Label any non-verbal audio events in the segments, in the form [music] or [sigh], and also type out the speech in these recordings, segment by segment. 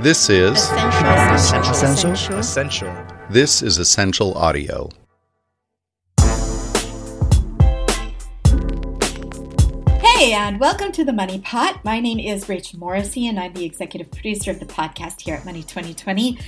This is Ascential. Ascential. Ascential. this is Ascential audio. Hey, and welcome to the Money Pot. My name is Rachel Morrissey, and I'm the executive producer of the podcast here at Money 2020.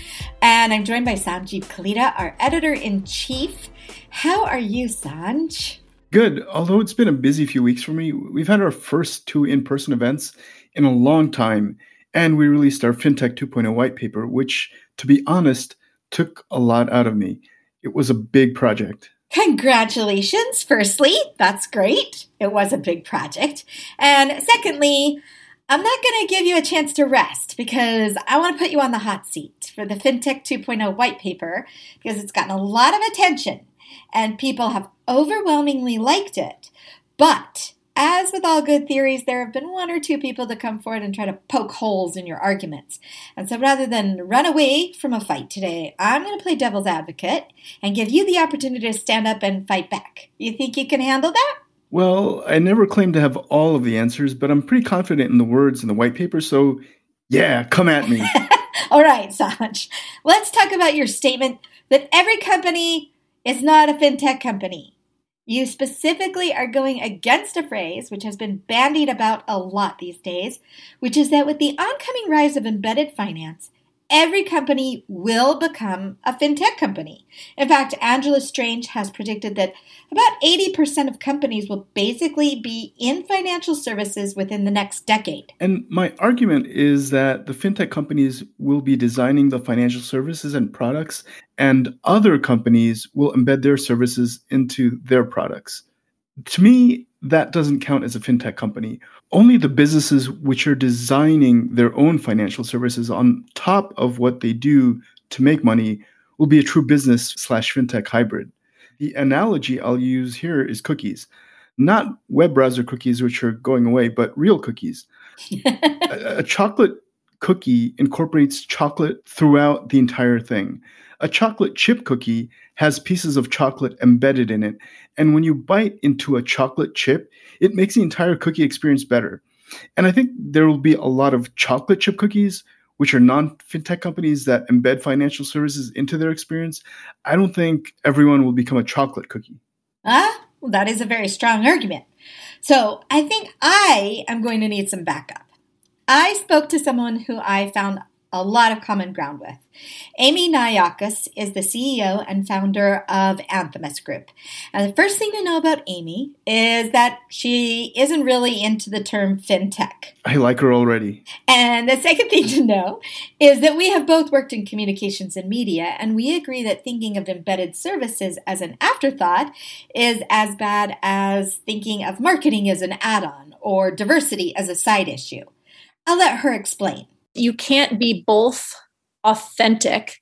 And I'm joined by Sanjib Kalita, our editor in chief. How are you, Sanj? Good. Although it's been a busy few weeks for me, we've had our first two in person events in a long time, and we released our FinTech 2.0 white paper, which, to be honest, took a lot out of me. It was a big project. Congratulations, firstly. That's great. It was a big project. And secondly, I'm not going to give you a chance to rest because I want to put you on the hot seat for the FinTech 2.0 white paper because it's gotten a lot of attention and people have overwhelmingly liked it. But as with all good theories, there have been one or two people to come forward and try to poke holes in your arguments. And so rather than run away from a fight today, I'm going to play devil's advocate and give you the opportunity to stand up and fight back. You think you can handle that? Well, I never claimed to have all of the answers, but I'm pretty confident in the words in the white paper, so yeah, come at me. [laughs] All right, Sanj. Let's talk about your statement that every company is not a fintech company. You specifically are going against a phrase which has been bandied about a lot these days, which is that with the oncoming rise of embedded finance, every company will become a fintech company. In fact, Angela Strange has predicted that about 80% of companies will basically be in financial services within the next decade. And my argument is that the fintech companies will be designing the financial services and products, and other companies will embed their services into their products. To me, that doesn't count as a fintech company. Only the businesses which are designing their own financial services on top of what they do to make money will be a true business slash fintech hybrid. The analogy I'll use here is cookies. Not web browser cookies, which are going away, but real cookies. [laughs] a, a chocolate cookie incorporates chocolate throughout the entire thing. A chocolate chip cookie has pieces of chocolate embedded in it. And when you bite into a chocolate chip, it makes the entire cookie experience better. And I think there will be a lot of chocolate chip cookies, which are non fintech companies that embed financial services into their experience. I don't think everyone will become a chocolate cookie. Ah, well, that is a very strong argument. So I think I am going to need some backup. I spoke to someone who I found a lot of common ground with. Amy Nauiokas is the CEO and founder of Anthemis Group. And the first thing to know about Amy is that she isn't really into the term fintech. I like her already. And the second thing to know is that we have both worked in communications and media, and we agree that thinking of embedded services as an afterthought is as bad as thinking of marketing as an add on or diversity as a side issue. I'll let her explain. You can't be both authentic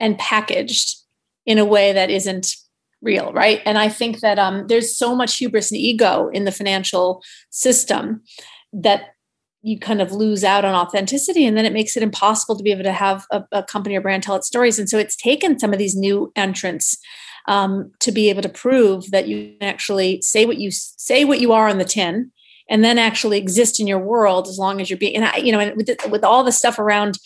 and packaged in a way that isn't real, right? And I think that um, there's so much hubris and ego in the financial system that you kind of lose out on authenticity and then it makes it impossible to be able to have a, a company or brand tell its stories and so it's taken some of these new entrants um, to be able to prove that you can actually say what you say what you are on the tin and then actually exist in your world as long as you're being and I, you know and with, with all the stuff around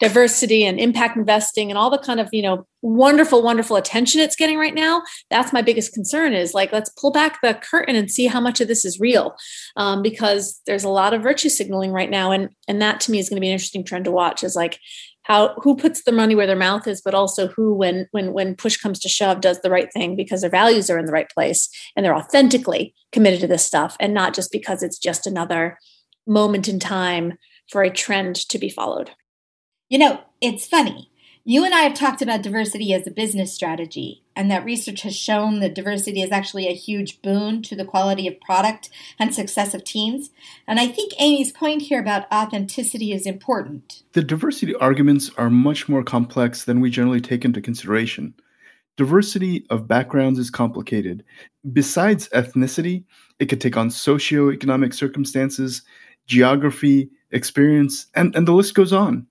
diversity and impact investing and all the kind of you know wonderful wonderful attention it's getting right now that's my biggest concern is like let's pull back the curtain and see how much of this is real um, because there's a lot of virtue signaling right now. And and that to me is going to be an interesting trend to watch is like how who puts their money where their mouth is but also who when when when push comes to shove does the right thing because their values are in the right place and they're authentically committed to this stuff and not just because it's just another moment in time for a trend to be followed You know, it's funny. You and I have talked about diversity as a business strategy, and that research has shown that diversity is actually a huge boon to the quality of product and success of teams. And I think Amy's point here about authenticity is important. The diversity arguments are much more complex than we generally take into consideration. Diversity of backgrounds is complicated. Besides ethnicity, it could take on socioeconomic circumstances, geography, experience, and, and the list goes on.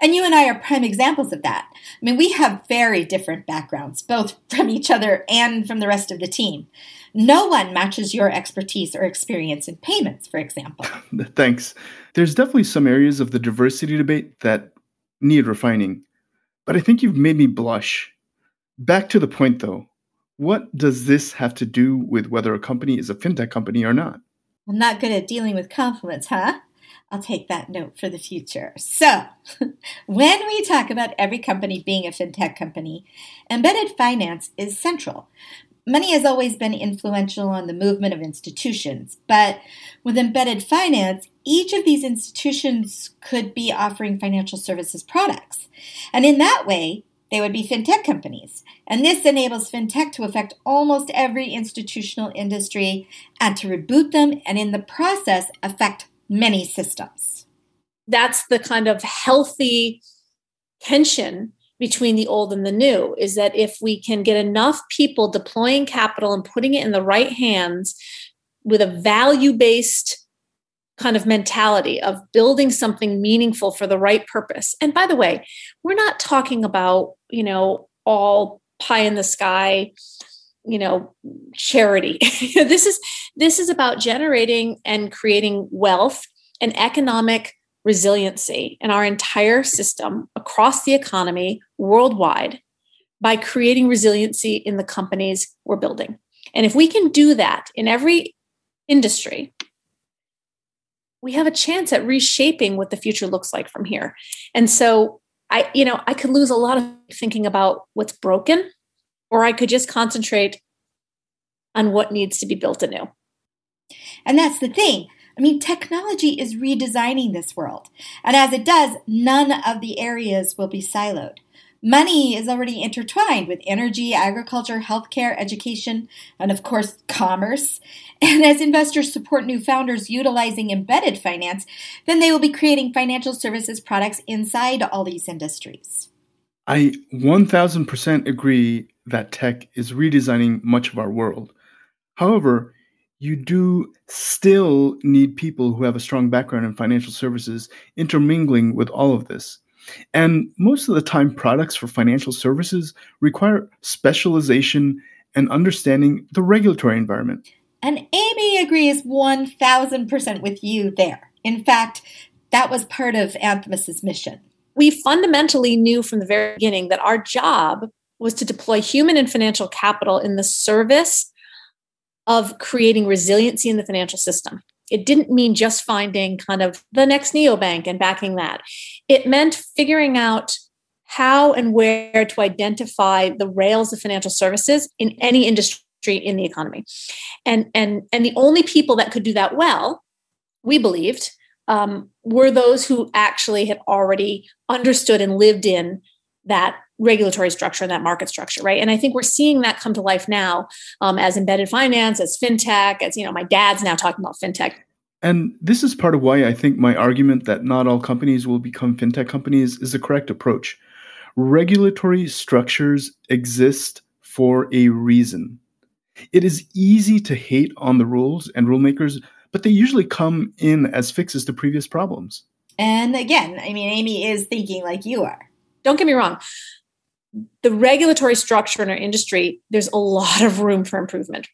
And you and I are prime examples of that. I mean, we have very different backgrounds, both from each other and from the rest of the team. No one matches your expertise or experience in payments, for example. [laughs] Thanks. There's definitely some areas of the diversity debate that need refining, but I think you've made me blush. Back to the point though. What does this have to do with whether a company is a fintech company or not? I'm not good at dealing with compliments, huh? I'll take that note for the future. So, [laughs] when we talk about every company being a fintech company, embedded finance is central. Money has always been influential on the movement of institutions, but with embedded finance, each of these institutions could be offering financial services products. And in that way, they would be fintech companies. And this enables fintech to affect almost every institutional industry and to reboot them and in the process affect many systems. That's the kind of healthy tension between the old and the new is that if we can get enough people deploying capital and putting it in the right hands with a value based kind of mentality of building something meaningful for the right purpose. And by the way, we're not talking about, you know, all pie in the sky, you know, charity. [laughs] this is this is about generating and creating wealth and economic resiliency in our entire system across the economy worldwide by creating resiliency in the companies we're building. And if we can do that in every industry, we have a chance at reshaping what the future looks like from here. And so I, you know, I could lose a lot of thinking about what's broken, or I could just concentrate on what needs to be built anew. And that's the thing. I mean, technology is redesigning this world. And as it does, none of the areas will be siloed. Money is already intertwined with energy, agriculture, healthcare, education, and of course, commerce. And as investors support new founders utilizing embedded finance, then they will be creating financial services products inside all these industries. I 1000% agree that tech is redesigning much of our world. However, you do still need people who have a strong background in financial services intermingling with all of this. And most of the time, products for financial services require specialization and understanding the regulatory environment. And Amy agrees 1000% with you there. In fact, that was part of Anthemis's mission. We fundamentally knew from the very beginning that our job was to deploy human and financial capital in the service of creating resiliency in the financial system. It didn't mean just finding kind of the next neobank and backing that. It meant figuring out how and where to identify the rails of financial services in any industry in the economy. And, and, and the only people that could do that well, we believed, um, were those who actually had already understood and lived in that regulatory structure and that market structure, right? And I think we're seeing that come to life now um, as embedded finance, as fintech, as you know, my dad's now talking about fintech. And this is part of why I think my argument that not all companies will become fintech companies is the correct approach. Regulatory structures exist for a reason. It is easy to hate on the rules and rule makers, but they usually come in as fixes to previous problems. And again, I mean, Amy is thinking like you are. Don't get me wrong the regulatory structure in our industry, there's a lot of room for improvement.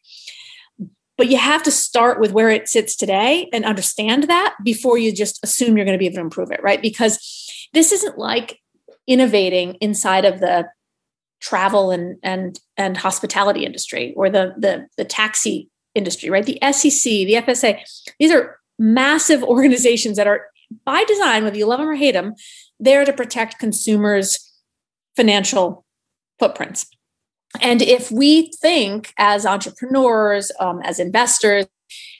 But you have to start with where it sits today and understand that before you just assume you're going to be able to improve it, right? Because this isn't like innovating inside of the travel and and and hospitality industry or the the, the taxi industry, right? The SEC, the FSA, these are massive [laughs] organizations that are by design, whether you love them or hate them, there to protect consumers' financial footprints. And if we think as entrepreneurs, um, as investors,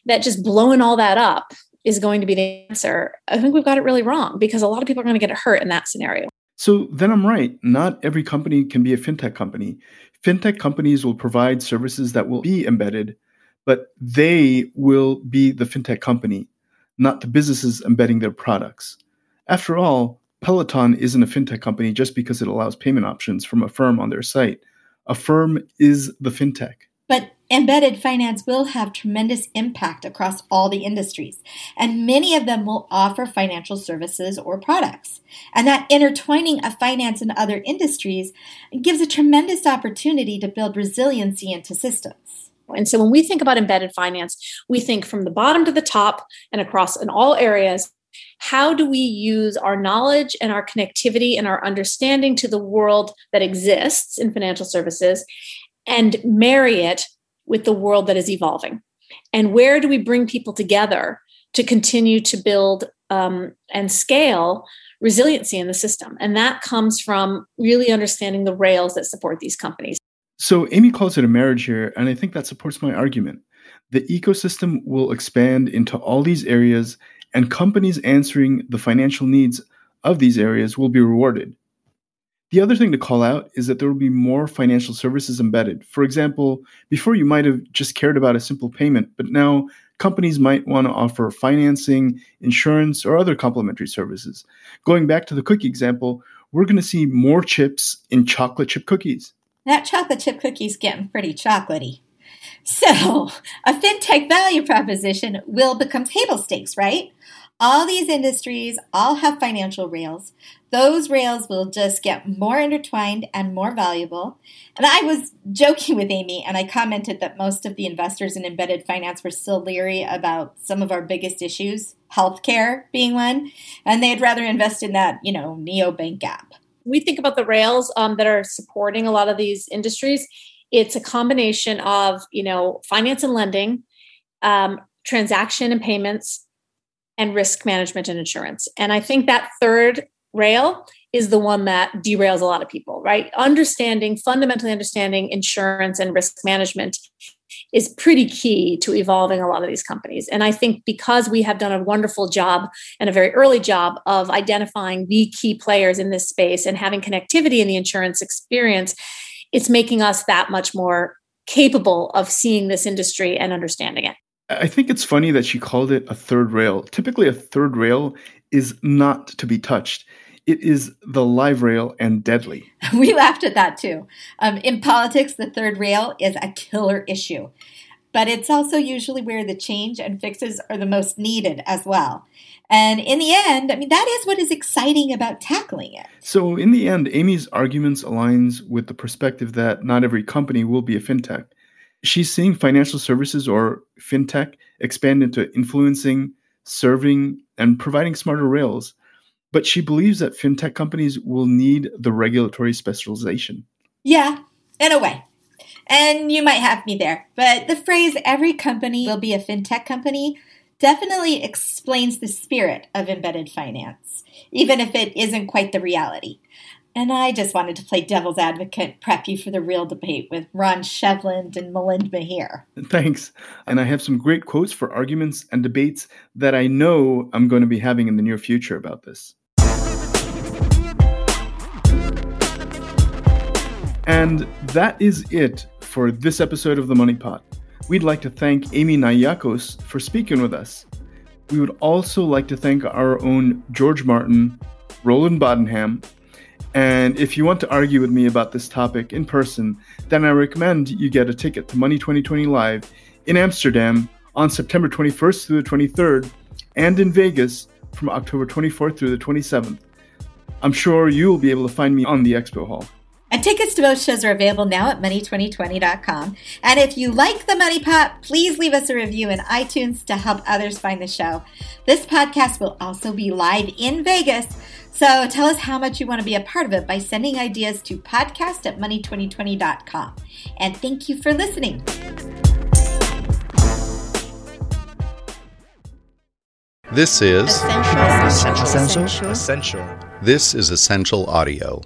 that just blowing all that up is going to be the answer, I think we've got it really wrong because a lot of people are going to get hurt in that scenario. So then I'm right. Not every company can be a fintech company. Fintech companies will provide services that will be embedded, but they will be the fintech company, not the businesses embedding their products. After all, Peloton isn't a fintech company just because it allows payment options from Affirm on their site. Affirm is the fintech. But embedded finance will have tremendous impact across all the industries, and many of them will offer financial services or products. And that intertwining of finance and other industries gives a tremendous opportunity to build resiliency into systems. And so when we think about embedded finance, we think from the bottom to the top and across in all areas. How do we use our knowledge and our connectivity and our understanding to the world that exists in financial services and marry it with the world that is evolving? And where do we bring people together to continue to build um, and scale resiliency in the system? And that comes from really understanding the rails that support these companies. So Amy calls it a marriage here, and I think that supports my argument. The ecosystem will expand into all these areas, and companies answering the financial needs of these areas will be rewarded. The other thing to call out is that there will be more financial services embedded. For example, before you might have just cared about a simple payment, but now companies might want to offer financing, insurance, or other complementary services. Going back to the cookie example, we're going to see more chips in chocolate chip cookies. That chocolate chip cookie's getting pretty chocolatey. [laughs] So, a fintech value proposition will become table stakes, right? All these industries all have financial rails. Those rails will just get more intertwined and more valuable. And I was joking with Amy, and I commented that most of the investors in embedded finance were still leery about some of our biggest issues, healthcare being one, and they'd rather invest in that, you know, neobank app. We think about the rails um, that are supporting a lot of these industries. It's a combination of, you know, finance and lending, um, transaction and payments, and risk management and insurance. And I think that third rail is the one that derails a lot of people, right? Understanding, fundamentally understanding insurance and risk management is pretty key to evolving a lot of these companies. And I think because we have done a wonderful job and a very early job of identifying the key players in this space and having connectivity in the insurance experience, it's making us that much more capable of seeing this industry and understanding it. I think it's funny that she called it a third rail. Typically, a third rail is not to be touched. It is the live rail and deadly. [laughs] We laughed at that too. Um, in politics, the third rail is a killer issue, but it's also usually where the change and fixes are the most needed as well. And in the end, I mean, that is what is exciting about tackling it. So, in the end, Amy's arguments aligns with the perspective that not every company will be a fintech she's seeing financial services or fintech expand into influencing, serving, and providing smarter rails. But she believes that fintech companies will need the regulatory specialization. Yeah, in a way. And you might have me there. But the phrase every company will be a fintech company definitely explains the spirit of embedded finance, even if it isn't quite the reality. And I just wanted to play devil's advocate, prep you for the real debate with Ron Shevlin and Milind Meher. Thanks. And I have some great quotes for arguments and debates that I know I'm going to be having in the near future about this. And that is it for this episode of The Money Pot. We'd like to thank Amy Nauiokas for speaking with us. We would also like to thank our own George Martin, Roland Bodenham, and if you want to argue with me about this topic in person, then I recommend you get a ticket to Money 2020 Live in Amsterdam on September 21st through the 23rd and in Vegas from October 24th through the 27th. I'm sure you will be able to find me on the expo hall. And tickets to both shows are available now at money2020.com. And if you like the Money Pot, please leave us a review in iTunes to help others find the show. This podcast will also be live in Vegas so tell us how much you want to be a part of it by sending ideas to podcast at money2020.com. And thank you for listening. This is Ascential. Ascential. Ascential. This is Ascential Audio.